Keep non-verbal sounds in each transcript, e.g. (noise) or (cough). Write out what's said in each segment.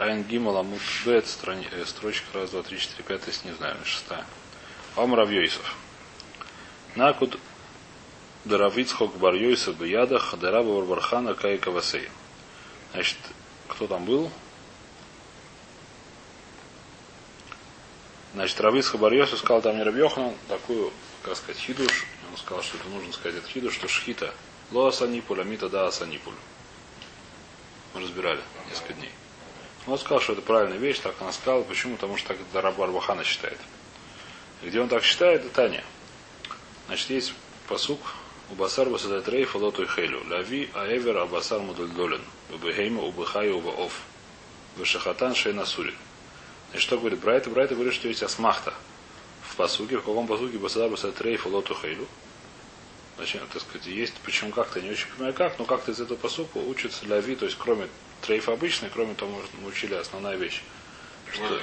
Айн Гимал Амут Бет, строчка раз, два, три, четыре, пять, если не знаю, шестая. Омар Авьёйсов. Накуд Даравицхок Бар Йойса Биядах Дараба Варвархана Кайка Васей. Значит, кто там был? Значит, Равицха Бар Йосиф сказал там не Рабьохан, такую, как сказать, хидуш. Он сказал, что это нужно сказать этот хидуш, что шхита. Ло асанипуль, амита да асанипуль. Мы разбирали несколько дней. Он сказал, что это правильная вещь, так она сказала. Почему? Потому что так Дараба Арбахана считает. Где он так считает, это Таня. Значит, есть посук у Басар Басадат Рейфа Лоту Хейлю. Лави Аэвер Абасар Мудульдолен. Убехейма Убехаю Убаов. Вешахатан Шейна Сурин. Значит, что говорит Брайта? Брайта говорит, что есть асмахта в посуке. В каком посуке Басадат Басадат Рейфа Лоту Хейлю. Значит, так сказать, есть, почему как-то, не очень понимаю как, но как-то из этого посука учится Лави, то есть кроме трейфа обычный, кроме того, мы учили основная вещь. Что,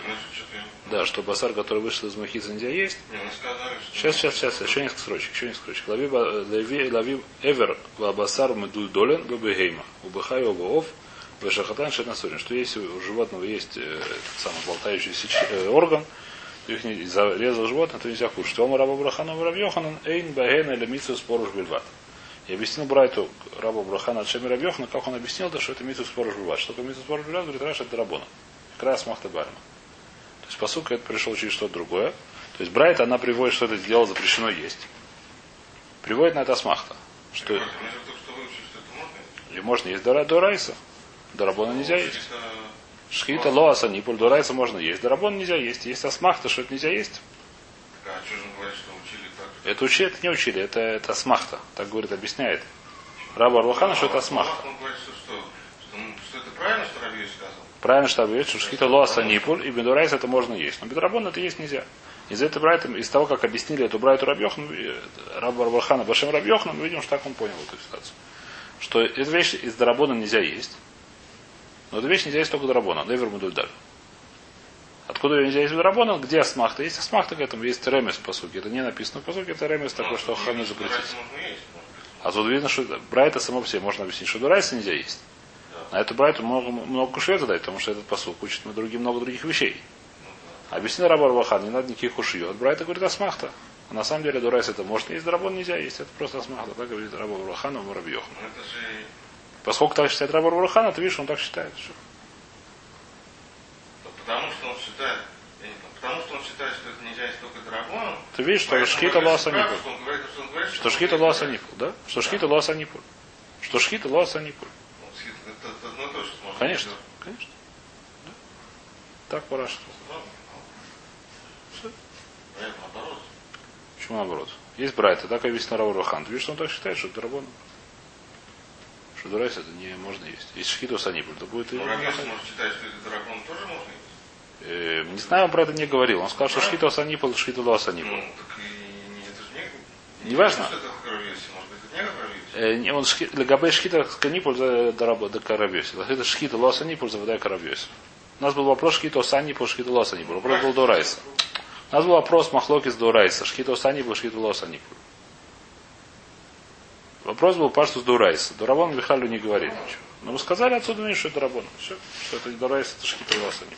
да, что басар, который вышел из махицы, нельзя есть. Не, ну сказали. Сейчас, сейчас, сейчас, еще несколько строчек, еще несколько строчек. Лави, лави, лави эвер басар медудолен бабегейма. Убыхай обоов вешахатан шетнасурин. Что если у животного есть э, этот самый болтающийся э, орган, то их не, зарезал животное, то нельзя кушать. Ома раба брахану Равьоханан эйн багейна или митсу споруш бельват. Я объяснил Брайту раба Брахана Шеми Равьохана, как он объяснил, то, что это митсу споруш бельват. Что такое митсу споруш бельват? Говорит, Раша, это рабона. Как раз махта барма. То есть, по сути, это пришло через что-то другое. То есть, Брайт, она приводит, что это дело запрещено есть. Приводит на это асмахта. Что это можно. или можно есть до, до райса. До рабона нельзя есть. Шхита- лоаса, нипуль, до райса можно есть. До рабона нельзя есть. Есть асмахта, что это нельзя есть. Так, а что же он говорит, что? Это учили, это не учили, это, это асмахта. Так говорит, объясняет. Раба Рухана, что это асмахта. Ну, правильно, что объявить, что шхита лоаса нипуль, и бедурайс это можно есть. Но бедрабон это есть нельзя. Из этого брайта, из того, как объяснили эту брайту Рабьехну, Раба Рабахана Башем Рабьехну, мы видим, что так он понял эту ситуацию. Что эту вещь из Дарабона нельзя есть. Но эту вещь нельзя есть только Дарабона, Невер Мудульдаль. Откуда ее нельзя есть в Дарабона? Где Асмахта? Есть Асмахта к этому, есть Ремес по сути. Это не написано в посуке, это Ремес такой, что Райс запретить. А тут видно, что Брайта само по себе можно объяснить, что Дурайса нельзя есть. На эту Брайту много, много кушьет задать, потому что этот посуд учит на другим много других вещей. Объяснил Раба Рабахан, не надо никаких кушьет. Брайта говорит асмахта. А на самом деле Дурайс это можно есть, Драбон нельзя есть. Это просто асмахта. Так говорит Раба Рабахан и Муравьев. Ну, это же... Поскольку так считает Раба Рабахан, ты видишь, он так считает. Потому что он считает... Потому что он считает, что это нельзя есть только драгоном. Ты видишь, что шхита нипуль. что шхита лоаса нипуль, да? Что шхита лоаса нипуль. Что шхита. Ну, и можно Конечно, конечно. Да. Так пора что. Ну. Нет, наоборот. Почему наоборот? Есть Брайта, так объяснил Раба Рабахан. Ты видишь, что он так считает, что это Драбон. Что Дурайс это не можно есть. Если шхиту санипуль, то будет и... Ну, может считать, что это дракон тоже можно есть? Э, не знаю, он про это не говорил. Он сказал, что шхиту санипул, шхиту ло санипул. Ну, так и не, не... Неважно. Что это в Рабьевсе? Может быть, это не в Рабьевсе? Э, он шхи- для габей шхита канипуль за дараба до карабьёси. Это шхита ло санипуль за вода. У нас был вопрос шхиту санипуль, шхиту ло санипуль. Вопрос был до райса. У нас был вопрос махлокис до райса. Шхиту санипуль, шхиту ло санипуль. Вопрос был паштус до райса. До рабона Михалю не говорили ничего. Но вы сказали отсюда, что это рабон. Все, что это не до райса, это шхиту ло санипуль.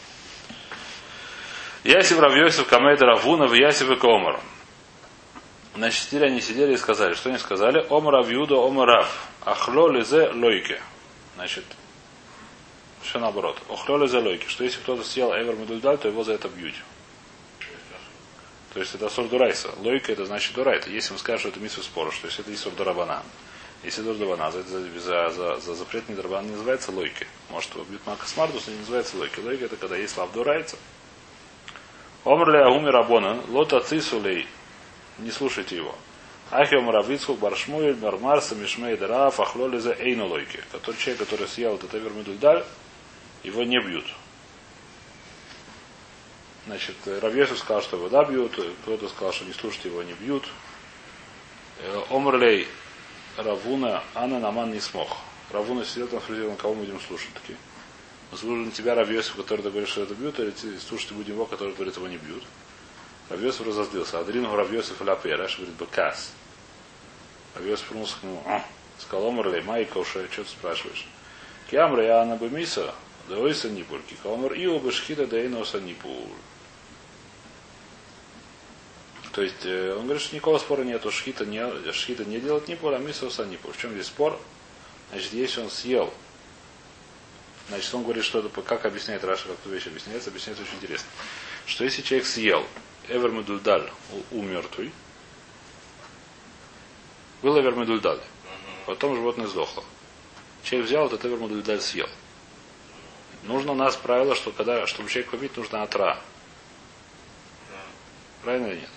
Ясив Равьосиф Камейда Равуна в Ясив и Комар. Значит, они сидели и сказали, что они сказали? Омар Авьюда, Омар Рав. Ахло лизе лойке. Значит, все наоборот. Охло лизе лойке. Что если кто-то съел Эвер Медульдаль, то его за это бьют. То есть это Асур Дурайса. Лойка это значит Дурайта. Если мы скажем, что это мисс спора, что если это Исур Дурабана. Если Дур Дурабана, за, за, за, за, за запретный Дурабан не называется лойки. Может, бьют Мака Смардус, но не называется лойки. Лойка это когда есть лав Дурайца. Омр ле агуми рабона, лота цисулей, не слушайте его. Ахиом Равицху, Баршмуэль, Мармарса, Мишмей, Дараф, Ахлолиза, Эйнулойки. Который человек, который съел этот Эвермидульдаль, его не бьют. Значит, Равьесу сказал, что его да бьют, кто-то сказал, что не слушайте его, не бьют. Э, Омрлей Равуна, Анна Наман не смог. Равуна сидел там, спросил, кого мы будем слушать таки. На тебя, Равьесу, который ты говоришь, что это бьют, или слушать будем его, который говорит, его не бьют. Равьесу разозлился. Адрину Равьесу Ляпера, говорит, бекас. Равьесу вернулся к нему. «А». Сказал, Омрлей, Майка, уж что ты спрашиваешь? Киамра, я Анна Бемиса, Давай санипуль. Кикаомер ио бы шхита дейно санипуль. То есть э, он говорит, что никакого спора нету, шхита не, шхита не делать нипуль, а мисо санипуль. В чем здесь спор? Значит, если он съел, значит, он говорит, что это, как объясняет Раша, как эту вещь объясняется, объясняется очень интересно. Что если человек съел эвермедульдаль у, у мертвый, был эвермедульдаль, потом животное сдохло. Человек взял этот эвермедульдаль съел. Нужно у нас правило, что когда, чтобы человек побить, нужно отра. Правильно или нет?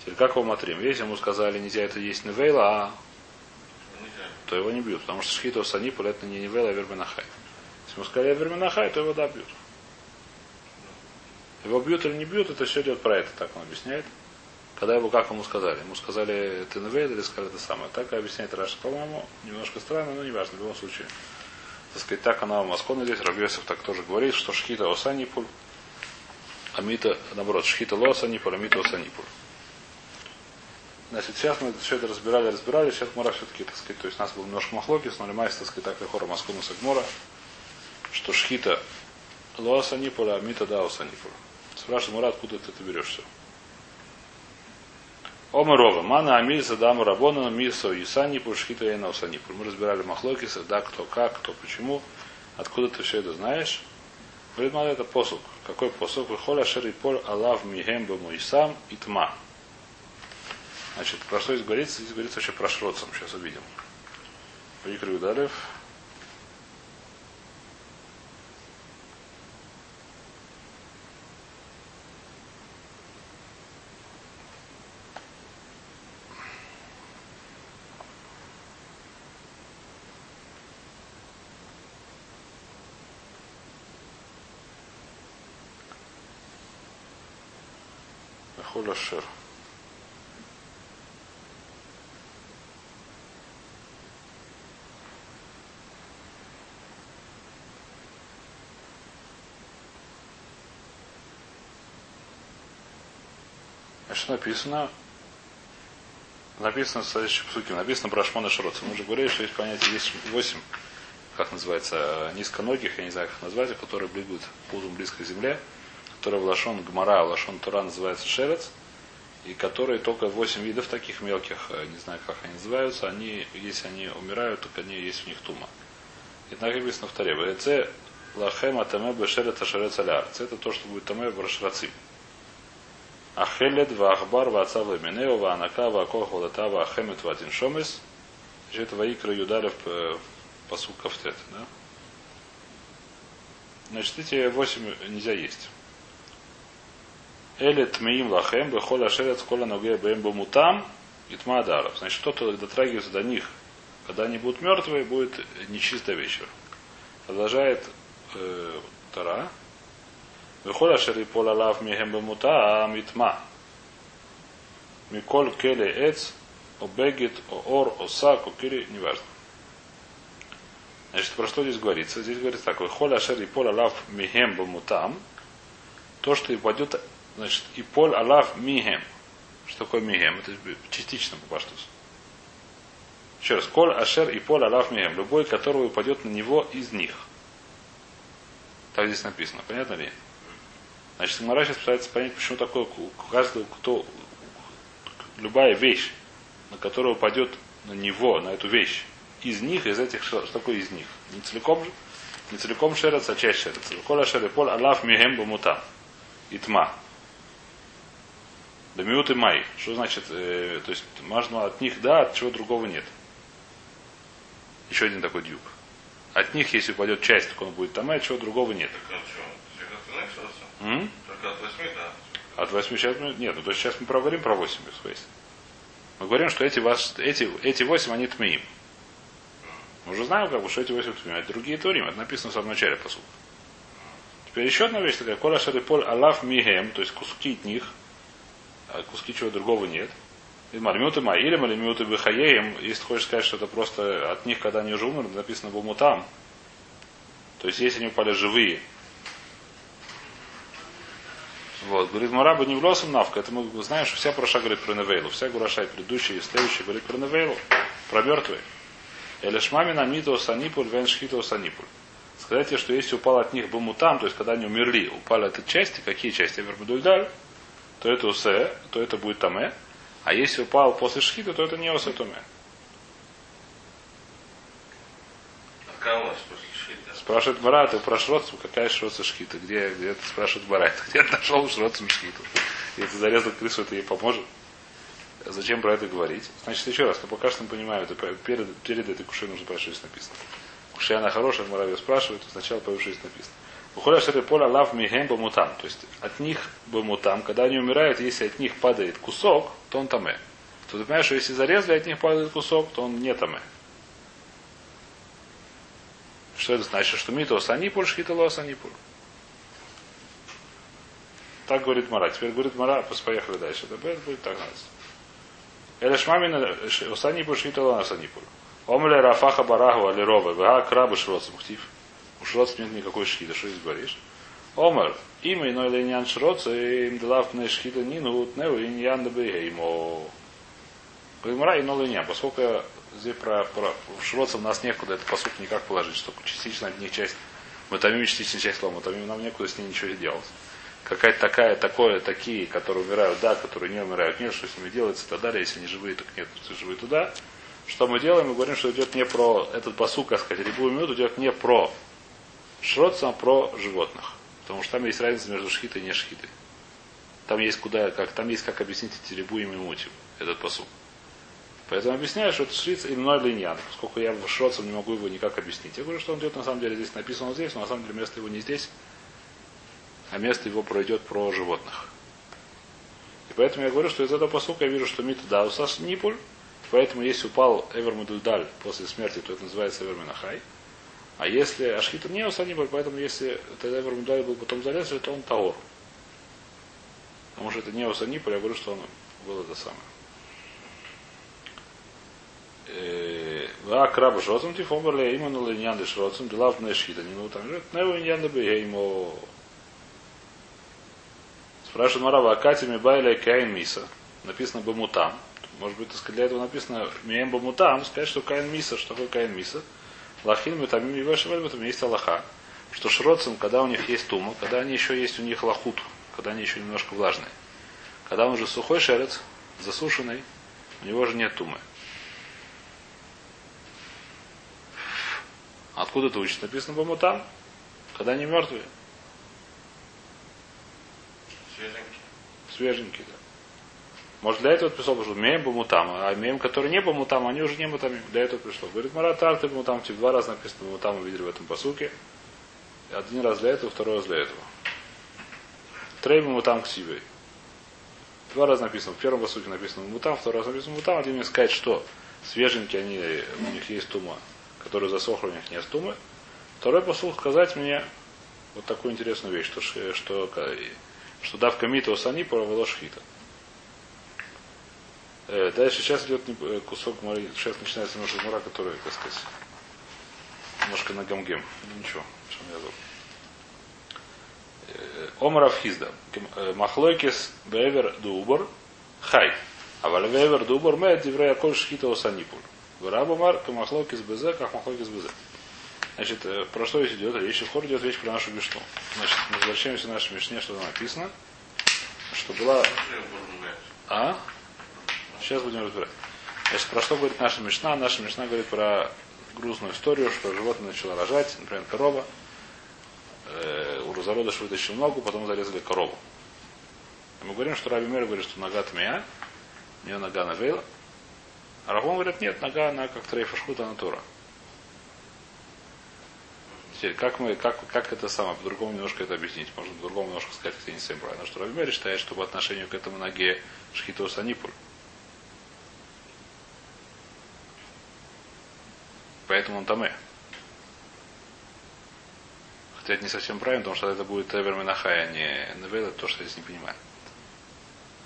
Теперь как его матрим? Если ему сказали, нельзя это есть невейла, а то его не бьют. Потому что шхито санипуль это не невейла, а вербенахай. Сказали вербенахай, то его да. Его бьют или не бьют, это все идет про это, так он объясняет. Когда его, как ему сказали? Ему сказали, ты невейла или сказали это самое. Так объясняет Раша, по-моему, немножко странно, но не важно, в любом случае. Так сказать, так она в Москве здесь, Рабьесов так тоже говорит, что шхита осанипуль, амита, наоборот, шхита лосанипуль, амита осанипуль. Значит, сейчас мы все это разбирали, разбирали, сейчас Мора все-таки, так сказать, то есть у нас был немножко махлоки, с Нулимайс, так сказать, так лихора Москву Сагмора, что шхита лоаса нипуля, а мита даоса нипуля. Спрашивает Мура, откуда ты это берешь все? Омерова, мана амиль задаму рабона мисо и санипуль, шхита и наусанипуль. Мы разбирали махлоки, да, кто как, кто почему, откуда ты все это знаешь. Говорит, мало это посук. Какой посук? Выхоля шери поль алав мигем бы сам и тма. Значит, про что здесь говорится? Здесь говорится вообще про шроцам. Сейчас увидим. Викру Юдалев. Холашер. Что написано? Написано в следующем псуке. Написано про Шмона Шроца. Мы уже говорили, что есть понятие, есть восемь, как называется, низконогих, я не знаю, как назвать, которые бегут пузом близко к земле, которые в Лашон Гмара, в Лашон Тура называется Шерец, и которые только восемь видов таких мелких, не знаю, как они называются, они, если они умирают, то они есть в них тума. И так написано в Таре. Це лахема таме бешерет ашерец аляр. Это то, что будет таме в Рашрацим. Ахелед вахбар вацав леминео ваанака вакох волата вахемет ватин шомес. Это Ваикра Юдарев посуд кафтет. Да? Значит, эти восемь нельзя есть. Эле тмеим лахем, бехола шерец, кола ноге бэм бамутам, итмаадаров. Значит, кто-то дотрагивается до них, когда они будут мертвые, будет нечисто вечер. Продолжает э, Тара. Выхода шери пола лав михем бамута а митма. Миколь келе эц, обегит, оор, осак, окири, неважно. Значит, про что здесь говорится? Здесь говорится так. Выхода шери пола лав михем бамутам. То, что и упадет значит, и поль алав михем. Что такое михем? Это частично по паштусу. Еще раз. Коль ашер и поль алав михем. Любой, который упадет на него из них. Так здесь написано. Понятно ли? Значит, Мара сейчас пытается понять, почему такое, у каждого, кто, любая вещь, на которую упадет на него, на эту вещь, из них, из этих, что, такое из них? Не целиком же, не целиком шерец, а часть шерец. Кола шерец, пол алаф михем бамута. И тма. Да миут и май. Что значит, э, то есть, можно от них да, от чего другого нет. Еще один такой дюк. От них, если упадет часть, то он будет там, а от чего другого нет. М? Только от 8, да? От 8 сейчас мы... Нет, ну то есть сейчас мы проговорим про 8 есть. Мы говорим, что эти, вас, эти, эти 8, они тмеим. Мы уже знаем, как бы, что эти 8 тмеим. А другие турим. Это написано в самом начале посуд. Теперь еще одна вещь такая. Коля шариполь алаф михем, то есть куски от них, а куски чего другого нет. Мальмюты Маилем или Мюты Бехаеем, если хочешь сказать, что это просто от них, когда они уже умерли, написано Бумутам. То есть, если они упали живые, вот. Говорит, Мараба не влосом навка. Это мы знаем, что вся проша говорит про Невейлу. Вся Гураша и предыдущая, и следующая говорит про Невейлу. Про мертвые. Элешмами намито санипуль, вен шхито санипуль. Сказать, что если упал от них бамутам, то есть когда они умерли, упали от части, какие части Эвермедульдаль, то это усе, то это будет таме. А если упал после шхита, то это не усе томе. Шхита? Спрашивает Мара, ты про шроцу, какая шроца шхита? Где, где ты спрашивает Мара? Где ты нашел шроцу шхиту? Если зарезал крысу, это ей поможет. Зачем про это говорить? Значит, еще раз, но пока что мы понимаем, это перед, перед этой кушей нужно спрашивать, что написано. Кушей она хорошая, Мара спрашивает, сначала появившись написано. Шеры поля лав мигем бамутам. То есть от них бамутам, когда они умирают, если от них падает кусок, то он таме. То ты понимаешь, что если зарезали, от них падает кусок, то он не таме. Что это значит? Что мито санипуль, шхитало санипуль. Так говорит Мара. Теперь говорит Мара, поехали дальше. Это будет так надо. Эля шмамина усанипуль, шхитало санипуль. Омля рафаха бараху алирова, вега крабы шроцем ктив. У шроц нет никакой шхита. Что здесь говоришь? Омар, имя иной линьян шроца, им делав не шхита нину, утнеу иньян дабеймо. Гаймара и нолыня, поскольку здесь про, про шроцев нас некуда этот посуд никак положить, что частично от них часть мы там частично часть слова, там нам некуда с ней ничего делать. Какая-то такая, такое, такие, которые умирают, да, которые не умирают, нет, что с ними делается и так далее, если они живые, так нет, если живые туда. Что мы делаем? Мы говорим, что идет не про этот посуд, как сказать, любую минуту идет не про шротцам, а про животных. Потому что там есть разница между шхитой и не шхитой. Там есть куда, как, там есть как объяснить рибуем и мутим, этот посуд. Поэтому объясняю, что это шриц именной линьян, поскольку я в шроцем не могу его никак объяснить. Я говорю, что он идет на самом деле здесь написано здесь, но на самом деле место его не здесь, а место его пройдет про животных. И поэтому я говорю, что из этого посука я вижу, что мит даусас нипуль, поэтому если упал Эвер Медульдаль после смерти, то это называется Эвер Минахай. А если Ашхитр не усанибаль, поэтому если тогда Эвер Медульдаль был потом залезли, то он Таор. Потому что это не усанибаль, я говорю, что он был это самое. А краба шроцем тифомберле именно линьян шроцем делав не шхита. Не ну там же не линьян да ему. Спрашивает Марава, Акати байля каин миса. Написано бамутам. Может быть, для этого написано мием бамутам, сказать, что каин миса, что такое каин миса. Лахин мы там и вешевель, этом есть Аллаха. Что шроцем, когда у них есть тума, когда они еще есть у них лахут, когда они еще немножко влажные. Когда он уже сухой шерец, засушенный, у него же нет тумы. Откуда это учится? Написано Бамутам, когда они мертвые. Свеженький. Свеженькие, да. Может, для этого пришел, потому что меем бамутам, а меем, которые не бамутам, они уже не бамутам. Для этого пришло. Говорит, Маратар, ты бамутам, типа два раза написано бамутам, мы видели в этом посуке. Один раз для этого, второй раз для этого. Трей бамутам к себе. Два раза написано. В первом посуке написано бамутам, второй раз написано бамутам. Один мне сказать, что свеженькие они, у них есть тума которые засохли, у них нет тумы. Второй посыл сказать мне вот такую интересную вещь, что, что, что давка мита у сани провело шхита. Э, дальше сейчас идет э, кусок моры, сейчас начинается немножко мора, который, так сказать, немножко на гамгем. Ну ничего, чем я зову. Э, Омаров Хизда. Махлойкис Бевер Дубор Хай. А Вальвевер Дубор Мед Диврея Коль Шхита Усанипуль. Рабамар, Камахлокис Безе, как Махлокис Безе. Значит, э, про что здесь идет речь? В хор идет речь про нашу мечту. Значит, мы возвращаемся к нашей мечте, что там написано. Что была... А? Сейчас будем разбирать. Значит, про что говорит наша мечта? Наша мечта говорит про грустную историю, что животное начало рожать, например, корова. Э, у зародыша вытащил ногу, потом зарезали корову. И мы говорим, что Раби Мер говорит, что нога тмея, у нее нога навейла, а Рахман говорит, нет, нога, она как трейфа шхута натура. Теперь, как, мы, как, как это самое, по-другому немножко это объяснить? Можно по-другому немножко сказать, это не совсем правильно. Что Равимери считает, что по отношению к этому ноге шхиту санипуль. Поэтому он таме. Хотя это не совсем правильно, потому что это будет Эвер Минахай, а не Невейла, то, что я здесь не понимаю.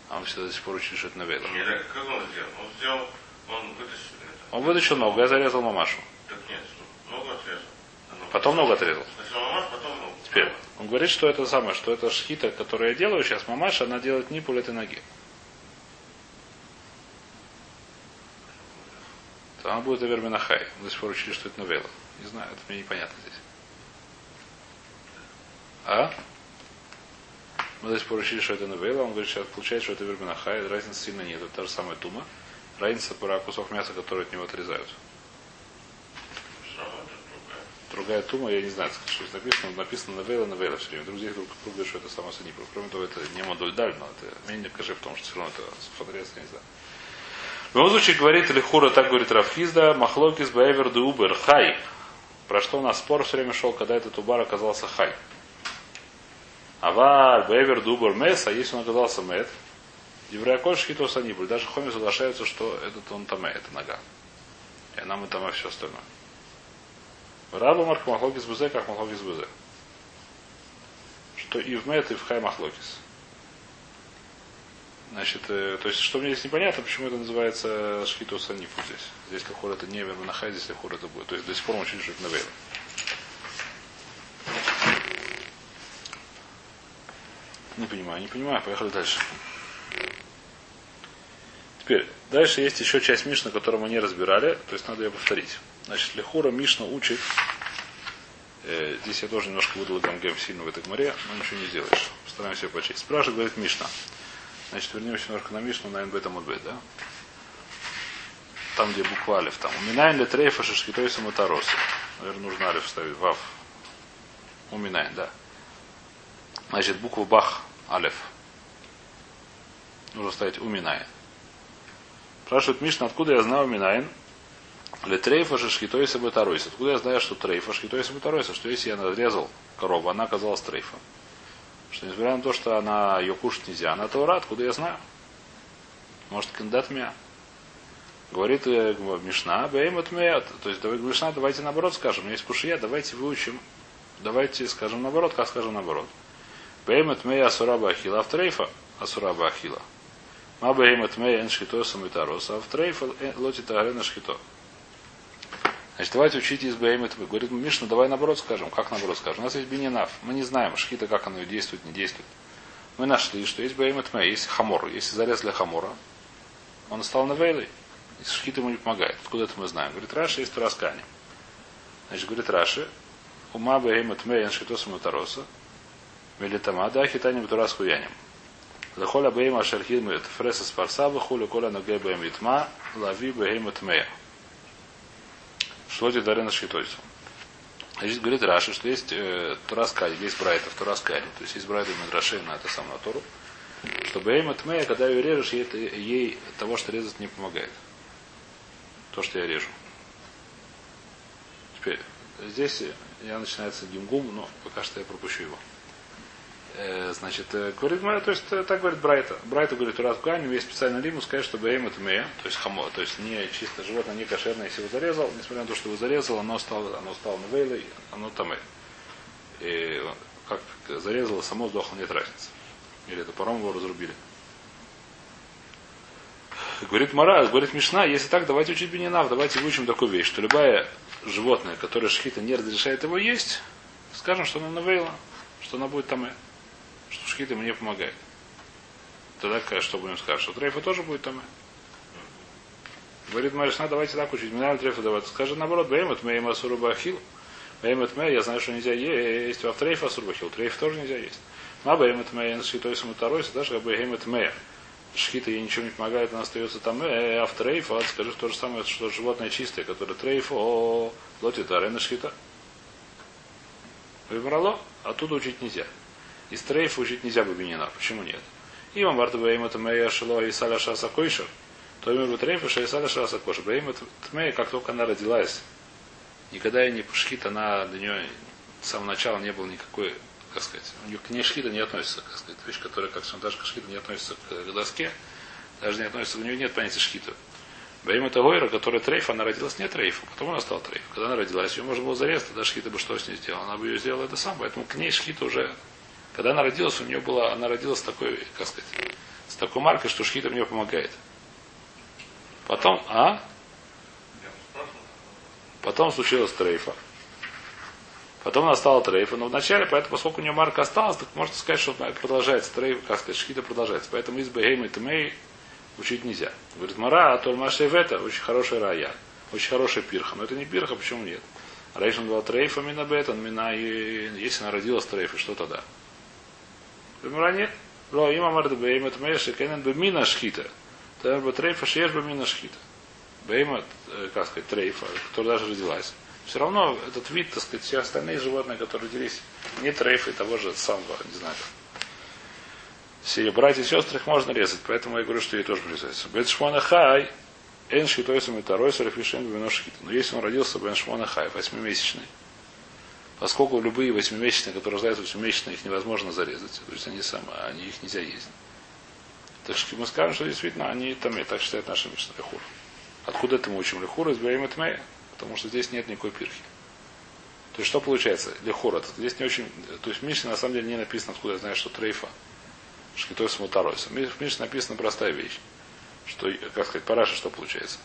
А он всегда до сих пор учит, что это Невейла. Как он сделал? Он сделал он вытащил это. Он вытащил ногу, я зарезал мамашу. Так нет, ногу отрезал. Потом ногу отрезал. Сначала мамаш, потом ногу. Теперь, он говорит, что это самое, что это шхита, которую я делаю сейчас, мамаша, она делает нипуль этой ноги. То она будет Аверминахай. Мы до сих пор учили, что это новелла. Не знаю, это мне непонятно здесь. А? Мы до сих пор учили, что это навейла. Он говорит, сейчас получается, что это вербинахай. Разницы сильно нет. Это та же самая тума. Разница про кусок мяса, который от него отрезают. Другая тума, я не знаю, что здесь написано. Написано навейла, навейла все время. Другие друг друга, что это само санипа. Кроме того, это не модуль даль, но это менее каже в том, что все равно это суходрез, не знаю. В любом случае, говорит Лихура, так говорит Рафхизда, Махлокис Баевер Убер Хай. Про что у нас спор все время шел, когда этот Убар оказался Хай. Авар Баевер де Мес, а если он оказался Мед, Евреяколь Шхиту Санибуль. Даже Хоми соглашаются, что этот он Таме, это нога. И нам и Таме все остальное. Раба Марк Махлокис Бузе, как Махлокис Бузе. Что и в Мед, и в Хай Махлокис. Значит, э, то есть, что мне здесь непонятно, почему это называется шхиту санифу здесь. Здесь как это не верманахай, здесь хор это будет. То есть, до сих пор мы учили, что это навейла. Не понимаю, не понимаю. Поехали дальше. Теперь, дальше есть еще часть Мишна, которую мы не разбирали, то есть надо ее повторить. Значит, Лехура Мишна учит, э, здесь я тоже немножко выдал гамгем сильно в этой море, но ничего не сделаешь. Постараемся ее почесть. Спрашивает, говорит Мишна. Значит, вернемся немножко на Мишну, на НБ там НБ, да? Там, где буква Алиф, там. Уминайн для трейфа шашкитой самотаросы. Наверное, нужно Алиф ставить. Вав. Уминайн, да. Значит, букву Бах, Алиф. Нужно ставить Уминайн. Спрашивает Мишна, откуда я знаю Уминайн? Ле трейфа шашкитой самотаройс. Откуда я знаю, что трейфа шашкитой самотаройс? Что если я надрезал корову, она оказалась трейфа. Что несмотря на то, что она ее кушать нельзя, она Тора, откуда я знаю? Может, кандидат меня? Говорит э, Мишна, Беймат Меят. То есть Мишна, давайте наоборот скажем. У меня есть кушия, давайте выучим. Давайте скажем наоборот, как скажем наоборот. Беймат Мея Асураба Ахила Автрейфа Асураба Ахила. Ма Беймат Мея Эншхито Самитарос Автрейфа Лоти Тагарена Шхито. Значит, давайте учить из Беймет. Говорит, Мишна, давай наоборот скажем. Как наоборот скажем? У нас есть Бенинав. Мы не знаем, шхита, как оно действует, не действует. Мы нашли, что есть Беймет Мэй, есть хамор. Если зарезали хамора, он стал навейлой. И шхита ему не помогает. Откуда это мы знаем? Говорит, Раши есть Тураскани. Значит, говорит Раши, ума Беймет Мэй, Эншхитос Мутароса, Велитама, да, хитаним Турас Хуяним. Захоля Бейма Шархим Фреса Спарсаба, Хуля Коля Наге Бейм Итма, Лави Беймет Мэй. Шлоти Дарена Шхитойсу. Здесь говорит Раши, что есть э, Тураскади, есть Брайта в Тураскаде. То есть есть Брайта Медрашей на это самое Тору. Что Бейма Тмея, когда ее режешь, ей, ей того, что резать, не помогает. То, что я режу. Теперь, здесь я начинается гимгум, но пока что я пропущу его. Э, значит, э, говорит, то есть э, так говорит Брайта. Брайта говорит, у Раткуаним есть специальный лимус, сказать, что Бейм это мея, то есть хамо, то есть не чисто животное, не кошерное, если его зарезал, несмотря на то, что его зарезал, оно стало, оно стало навейлой, оно там и как зарезало, само сдохло, нет разницы. Или это паром его разрубили. Говорит Мара, говорит Мишна, если так, давайте учить Бенинав, давайте выучим такую вещь, что любое животное, которое шхита не разрешает его есть, скажем, что оно навейла, что оно будет там что шхита ему не помогает. Тогда что будем сказать? Что трейфа тоже будет там. Говорит Маришна, давайте так учить. Миналь трейфа давайте. Скажи наоборот, беймет мейм асуру бахил. Беймет мэй, я знаю, что нельзя есть. В трейфа асур бахил. Трейф тоже нельзя есть. Ма беймет мэй, шхитой саму второй, даже как беймет мэй. Шхита ей ничего не помогает, она остается там. Э, а в трейфа, скажи то же самое, что животное чистое, которое трейфа, о, лотит арена шхита. А тут учить нельзя. Из трейфа учить нельзя бабинина. Почему нет? И вам варта баим это мэя шило и саля шаса койшер. То имя трейфа ша и саля шаса койшер. Баим это мэя, как только она родилась. Никогда и не шхит, она для нее с самого начала не было никакой, как сказать, у нее к ней шхита не относится, как сказать, вещь, которая как шантажка шхита не относится к доске, даже не относится, у нее нет понятия шхита. Баим это Гойра, которая трейф, она родилась не трейфа, потом она стала трейф. Когда она родилась, ее можно было зарезать, тогда шхита бы что с ней сделала. Она бы ее сделала это сам, поэтому к ней шхита уже когда она родилась, у нее была, она родилась такой, как сказать, с такой маркой, что шхита мне помогает. Потом, а? Потом случилась трейфа. Потом она стала трейфа. Но вначале, поэтому, поскольку у нее марка осталась, так можно сказать, что продолжается трейф, как сказать, шхита продолжается. Поэтому из Бейм и Тмей учить нельзя. Говорит, Мара, а в это очень хорошая рая. Очень хорошая пирха. Но это не пирха, почему нет? Рейшин был трейфа мина бетон, мина и если она родилась трейфа, что тогда? Нет. Ло има мардбейм это меши кенен бы мина шхита. Тогда бы трейфа шеш бы мина шхита. Бейма, как сказать, трейфа, которая даже родилась. Все равно этот вид, так сказать, все остальные животные, которые родились, не трейфа и того же самого, не знаю, все ее братья и сестры их можно резать, поэтому я говорю, что ей тоже призывается. Бен Шмона Хай, Эн Шхитойсом и Тарой, Сарафишен, Бен Шхита. Но если он родился Бен Шмона Хай, восьмимесячный, поскольку любые восьмимесячные, которые рождаются восьмимесячные, их невозможно зарезать, то есть они сами, они их нельзя есть. Так что мы скажем, что действительно они там, и так считает наша Мишна Лехур. Откуда это мы учим Лехур из Баим Тмея? Потому что здесь нет никакой пирхи. То есть что получается? Лехур, здесь не очень. То есть в Мишне на самом деле не написано, откуда я знаю, что трейфа. Шкитой с мутаройсом. В Мишне написана простая вещь. Что, как сказать, по Раше что получается?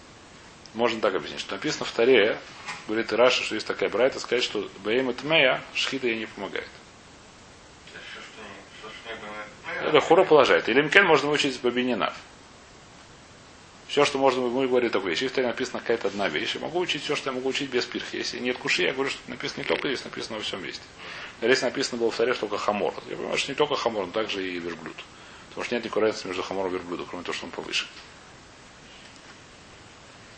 Можно так объяснить, что написано в Таре, говорит и Раша, что есть такая брайта, сказать, что Баим Тмея шхита ей не помогает. Это хура положает. Или Мкен можно выучить Бабининав. Все, что можно, мы говорим такую вещь. Если написана какая-то одна вещь, я могу учить все, что я могу учить без пирхи. Если нет куши, я говорю, что написано не только здесь, написано во всем месте. Если написано было в таре, что только хамор. Я понимаю, что не только хамор, но также и верблюд. Потому что нет никакой разницы между хамором и верблюдом, кроме того, что он повыше.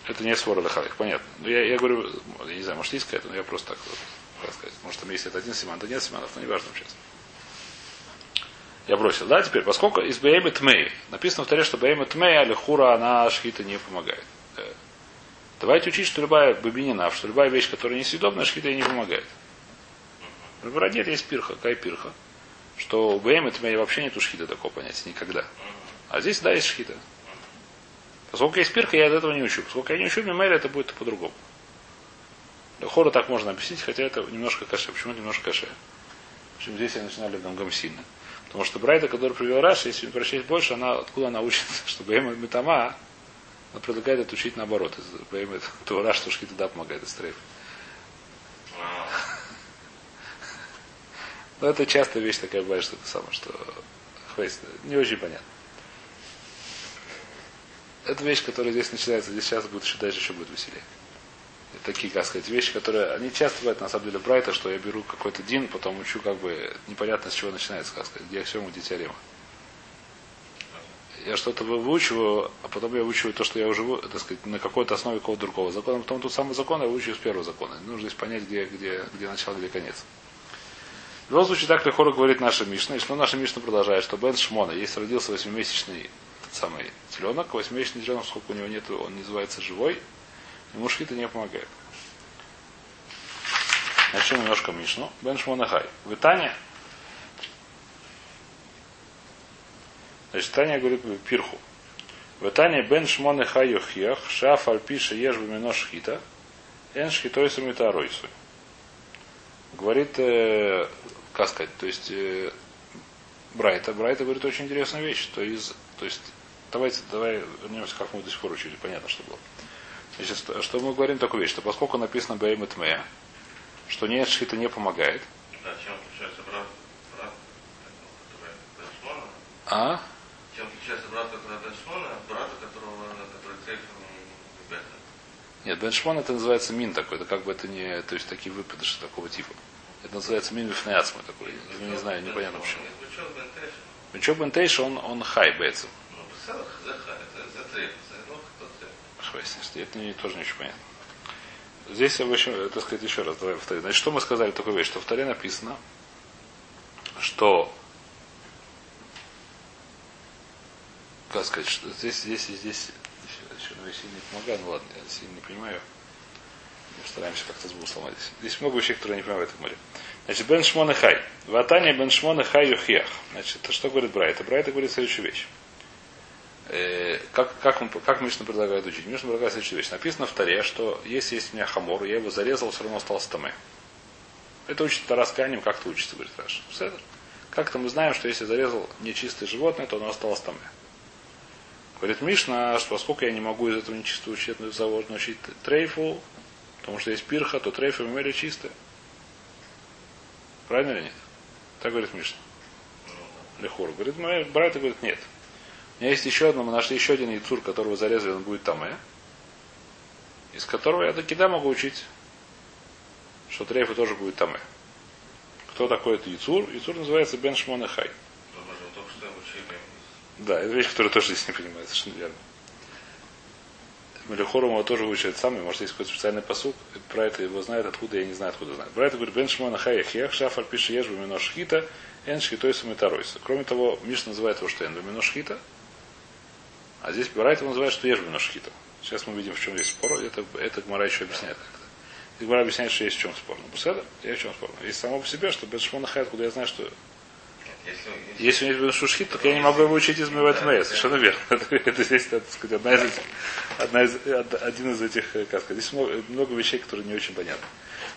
Это не свора лехалих, понятно. Но я, я говорю, я не знаю, может есть какая-то, но я просто так вот, как сказать. Может там есть это один симан, да нет симанов, но не важно сейчас. Я бросил, да, теперь, поскольку из Бейма Тмей, написано в таре, что Бейма Тмей, али хура, она шхита не помогает. Давайте учить, что любая бабинина, что любая вещь, которая несъедобная, шхита не помогает. Например, нет, есть пирха. Какая пирха? Что у БМ это вообще нет шхита такого понятия никогда. А здесь, да, есть шхита. Поскольку есть пирха, я от этого не учу. Поскольку я не учу мемеля, это будет по-другому. Хора так можно объяснить, хотя это немножко каше. Почему немножко каше? Почему здесь я начинаю гам сильно? Потому что Брайда, который привел Раша, если прочесть больше, она откуда она учится, (laughs) что Бейма Метама, она предлагает это учить наоборот. Бейма то Раш, что шхита да помогает из трейфа. (laughs) Но это частая вещь такая бывает, что это самое, что не очень понятно. Это вещь, которая здесь начинается, здесь сейчас будет еще дальше еще будет веселее. Это такие, как сказать, вещи, которые, они часто бывают, на самом деле, брайта, что я беру какой-то дин, потом учу, как бы, непонятно, с чего начинается, как сказать, все где теорема. Я что-то выучиваю, а потом я выучиваю то, что я уже, так сказать, на какой-то основе какого-то другого закона. Потом тот самый закон я выучиваю с первого закона. Нужно здесь понять, где, где, где начало, где конец. В любом случае, так Лехора говорит наша Мишна, и что наша Мишна продолжает, что Бен Шмона, если родился восьмимесячный самый теленок, восьмимесячный теленок, сколько у него нет, он называется живой, ему шхита не помогает. Начнем немножко Мишну. Бен Шмона Хай. В Итане, значит, Таня говорит пирху. В Итане Бен Шмона Хай Йохьях, Шаф Альпиша Еш Бамино Шхита, Эн Шхитой Самита Ройсу. Говорит э, как сказать, то есть э, Брайта. Брайта говорит очень интересную вещь, что из, то есть, давайте, давай вернемся, как мы до сих пор учили, понятно, что было. Значит, что мы говорим такую вещь, что поскольку написано Бэйм и Тмея, что нет шхита не помогает. Да, чем отличается брат, брат? А? Чем отличается брат, который Беншмона, от брата, которого, который и Бета? Нет, Беншмон это называется мин такой, это как бы это не, то есть такие выпадыши такого типа. Это называется мин вифнеацма такой. Я не знаю, непонятно почему. Бенчок Бентейш, он, он хай бейцем. Это не, тоже не очень понятно. Здесь я еще, так сказать, еще раз, давай повторим. Значит, что мы сказали такую вещь, что в Таре написано, что как сказать, что здесь, здесь и здесь еще, еще сильно не помогаю, ну ладно, я сильно не понимаю. Мы стараемся как-то звук сломать. Здесь много вещей, которые я не понимаю в море. Значит, Бен Шмона Хай. Ватания Бен Шмона Хай Юхьях. Значит, что говорит Брайта? Брайта говорит следующую вещь. Э, как, как, он, как Мишна предлагает учить? Мишна предлагает следующую вещь. Написано в Таре, что если есть у меня хамор, я его зарезал, все равно остался таме. Это учит Тарас Канем, как это учится, говорит Раш. Как-то мы знаем, что если зарезал нечистое животное, то оно осталось таме. Говорит Мишна, что поскольку я не могу из этого нечистого учетного завода научить трейфу, потому что есть пирха, то трейфу имели чистое. Правильно или нет? Так говорит Мишна. Лехур. Говорит, брат говорит, нет. У меня есть еще одно, мы нашли еще один яцур, которого зарезали, он будет там, э? из которого я таки да могу учить что трейфа тоже будет тамэ. Кто такой это Яцур? Яцур называется Бен Шмона Хай. Да, это вещь, которую тоже здесь не понимает, совершенно верно. Мелихору его тоже учат самый, может, есть какой-то специальный посук, про это его знает, откуда, я не знаю, откуда знает. Про это говорит, Бен Шмона Хая Хех, Шафар пишет Еш Бамино Шхита, Эн Шхитой Самитаройса. Кроме того, Миш называет его, что Эн Бамино Шхита, а здесь Барайт его называет, что Еш Бамино Шхита. Сейчас мы видим, в чем здесь спор. Это, это Гмара еще объясняет как-то. Гмара объясняет, что есть в чем спор. Ну, Бусседа, я в чем спор. Есть само по себе, что Бен Шмона Хая, откуда я знаю, что Если, у него есть шушхит, так я не могу его учить из моего Мэй. Совершенно верно. (laughs) Это, здесь, так сказать, одна из этих, одна из, од- один из этих, э, как сказать, здесь много, много вещей, которые не очень понятны.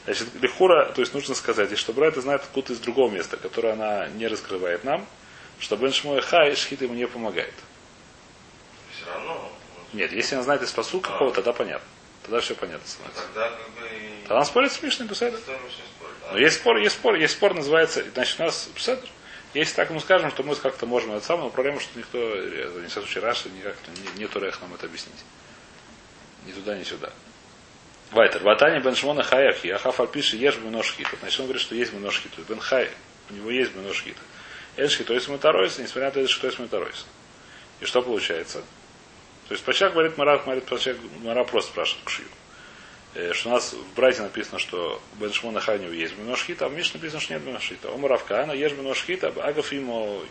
Значит, лихура, то есть нужно сказать, что Брайта знает откуда из другого места, которое она не раскрывает нам, что Бен Шмой Хай Шхит ему не помогает. Нет, если она знает из посуд какого, тогда понятно. Тогда все понятно становится. тогда как бы. Тогда он спорит с Мишной не. А Но есть спор, есть спор, есть спор, называется, значит, у нас Беседа. Если так мы скажем, то мы как-то можем это самое, но проблема, что никто, не в случае Раши, никак-то не, нету рех нам это объяснить. Ни туда, ни сюда. Вайтер. Ватани бен Шмона Хаях, Яхаф Альпиши ешь беношхита. Значит, он говорит, что есть беношхита. Бен Хай, у него есть беношхита. Эшки, то есть мутаройса, несмотря на то, что есть мутаройса. И что получается? То есть Пачак говорит, Мара, говорит, Пачак, Мара просто спрашивает Кшию. Э, Что у нас в Брайте написано, что Бен у него есть беношхита, а в Миш написано, что нет беношхита. Омар Авкана, ешь беношхита, агав ему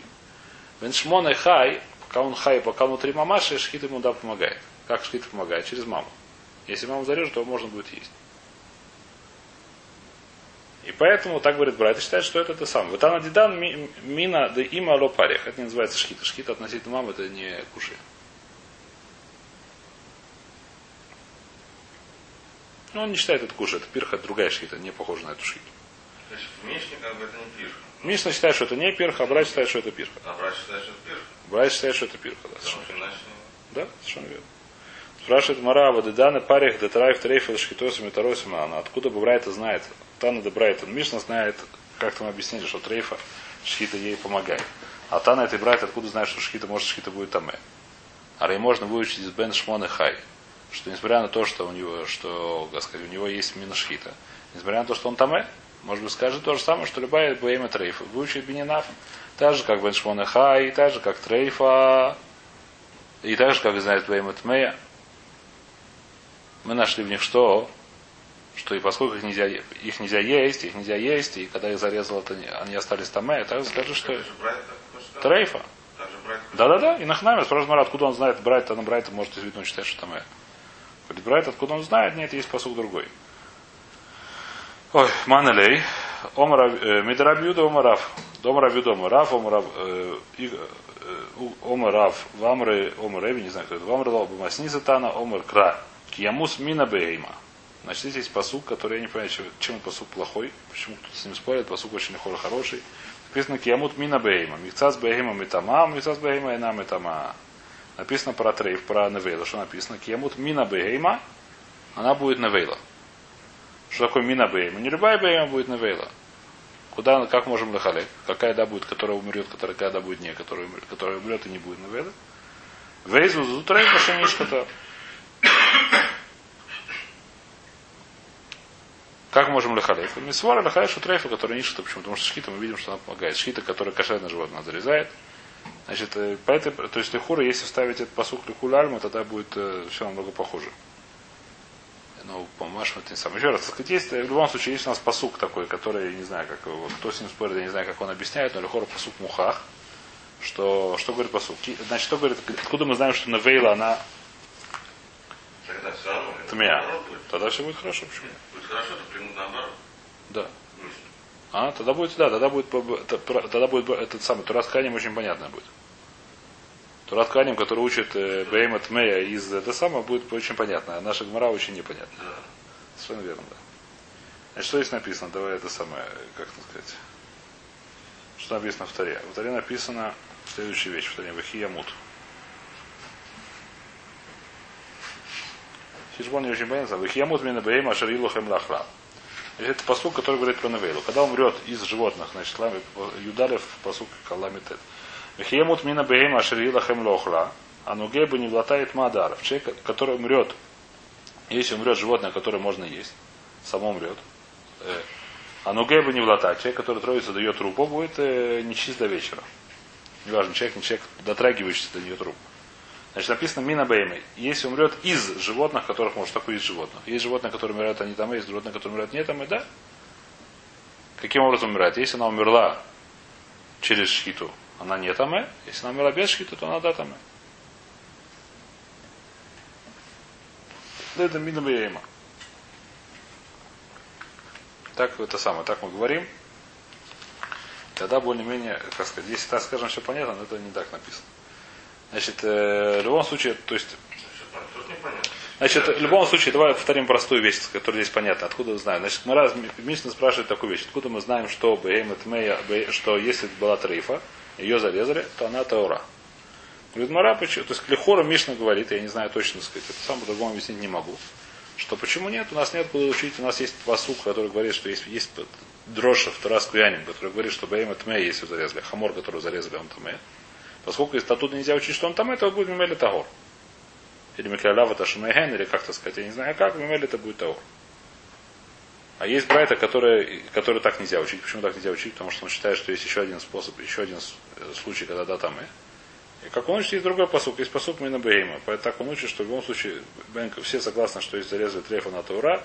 Бен Шмона Хай, пока он хай, пока он внутри мамаши, шхит ему да помогает. Как шхит помогает? Через маму. Если маму зарежет, то можно будет есть. И поэтому, так говорит брат, и считает, что это то самое. Вот она дидан ми- мина да има ло парех. Это не называется шхита. Шхита относительно мамы это не кушай. Ну, он не считает это кушай, это пирха, это другая шхита, не похожа на эту шхиту. То есть в Мишне как бы это не пирха. Мишна считает, что это не пирха, а брат считает, что это пирха. А брат считает, что это пирха. Брат считает, что это пирха, да, совершенно иначе... Да, совершенно верно. Спрашивает Марава, Деданы парих, Детраев, Трейфел, Шхитосим и Таросим, она откуда бы Брайта знает? Тана де Брайтон. Мишна знает, как там объяснили, что Трейфа Шхита ей помогает. А Тана этой Брайт откуда знает, что Шхита, может, Шхита будет Таме. А ей можно выучить из Бен Шмон и Хай. Что несмотря на то, что у него, что, сказать, у него есть мина Шхита, несмотря на то, что он Таме, может быть, скажет то же самое, что любая Бейма Трейфа. Выучит Бенинав. Так же, как Бен Шмон и Хай, так же, как Трейфа, и так же, как знает Бейма Тмея. Мы нашли в них что? Что и поскольку их нельзя, их нельзя есть, их нельзя есть, и когда их зарезал, это не- они остались там, и так скажи, что брать трейфа. Брать Да-да-да, и Нахнами, спрашивает Мара, откуда он знает, Брайт, на Брайта может известно считать, что там Говорит, Брайт, откуда он знает, нет, есть посуд другой. Ой, Манелей, Омара, э, Омарав, Домарабьюда, Омарав, Омарав, э, э, Омарав, Вамры, Омареви, не знаю, кто это, Вамры, Лобамасниса Тана, Омар Кра, Киямус Мина Бейма. Значит, здесь есть посук, который я не понимаю, чем, посук плохой, почему кто-то с ним спорит, посук очень хор- хороший. Написано Киямут Мина Бейма. Михцас Бейма Митама, Михцас Бейма Ина Митама. Написано про трейф, про Невейла. Что написано? Киямут Мина Бейма, она будет Невейла. Что такое Мина Бейма? Не любая Бейма будет Невейла. Куда, как можем лехалек? Какая да будет, которая умрет, которая когда будет не, которая умрет, которая умрет и не будет Невейла? Вейзу зутрей пашенишката. Как можем лехалек? Мисвара лехалек шутрейфа, который ништа. Почему? Потому что шхита мы видим, что она помогает. Шхита, которая кошерное животное, зарезает. Значит, э, по этой, то есть лихура, если вставить этот посук лихуль альма, тогда будет э, все намного похуже. Ну, по-моему, это не самое. Еще раз, так сказать, есть, э, в любом случае, есть у нас посук такой, который, не знаю, как его, кто с ним спорит, я не знаю, как он объясняет, но лихура посук мухах. Что, что говорит посук? Значит, что говорит, откуда мы знаем, что Навейла, она это тмя? Тогда все будет хорошо. Почему? Будет хорошо, то примут наоборот. Да. А, тогда будет, да, тогда будет, тогда будет этот самый Турат Ханим очень понятно будет. Турат Ханим, который учит э, Беймат Мея из это самое, будет очень понятно, а наша Гмара очень непонятна. Да. Совершенно верно, да. Значит, что здесь написано? Давай это самое, как это сказать. Что написано в Таре? В Таре написано следующая вещь. В Таре Вахиямут. Хижбон не очень понятно. Вахиямут мина бейма шарилу хэм лахра. Значит, Это посук, который говорит про Навейлу. Когда умрет из животных, значит, Юдалев посук Каламитет. Вахиямут мина бейма шарилу хэм лохла. А нуге бы не влатает мадаров. Человек, который умрет, если умрет животное, которое можно есть, само умрет. э, Ануге бы не в лата. Человек, который троица дает трупу, будет э, нечист до вечера. Неважно, человек, не человек, дотрагивающийся до нее труп. Значит, написано мина беймы. Если умрет из животных, которых может, такой из животных. Есть животные, которые умирают, они там, есть животные, которые умирают не там, и да. Каким образом умирает? Если она умерла через шхиту, она не там, если она умерла без шхиты, то она да там. Это мина бейма. Так это самое, так мы говорим. Тогда более-менее, как сказать, если так скажем, все понятно, но это не так написано. Значит, э, в любом случае, то есть, значит, в любом случае, давай повторим простую вещь, которая здесь понятна, откуда знаем. Значит, мы раз Мишна спрашивает такую вещь, откуда мы знаем, что Мея, что если была трейфа, ее зарезали, то она Таура. Говорит, Мара, почему? То есть Клихора Мишна говорит, я не знаю точно сказать, это сам по-другому объяснить не могу. Что почему нет? У нас нет куда учить, у нас есть посук, который говорит, что есть, есть в Тарас Куянин, который говорит, что Бейм Тме, если зарезали, хамор, который зарезали, он Тме. Поскольку из оттуда нельзя учить, что он там, это будет Мимели Тагор. Или Миклялява Ташимейген, или как-то сказать, я не знаю как, Мимели это будет Тагор. А есть брайта, который, который так нельзя учить. Почему так нельзя учить? Потому что он считает, что есть еще один способ, еще один случай, когда да там и. И как он учит, есть другой посук. Есть посук Мина Бейма. Поэтому так он учит, что в любом случае все согласны, что есть зарезали трефа на Таура,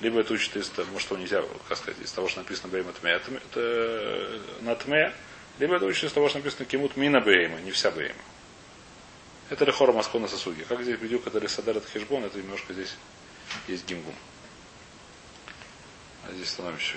либо это учит из того, что нельзя, как сказать, из того, что написано Бейма Тме, это, это на Тме, либо это учит из того, что написано Кимут Мина Бейма, не вся Бейма. Это Рехора Маскона Сосуги. Как здесь бедюк, который Садар это Хешбон, это немножко здесь есть гимгум. А здесь становимся.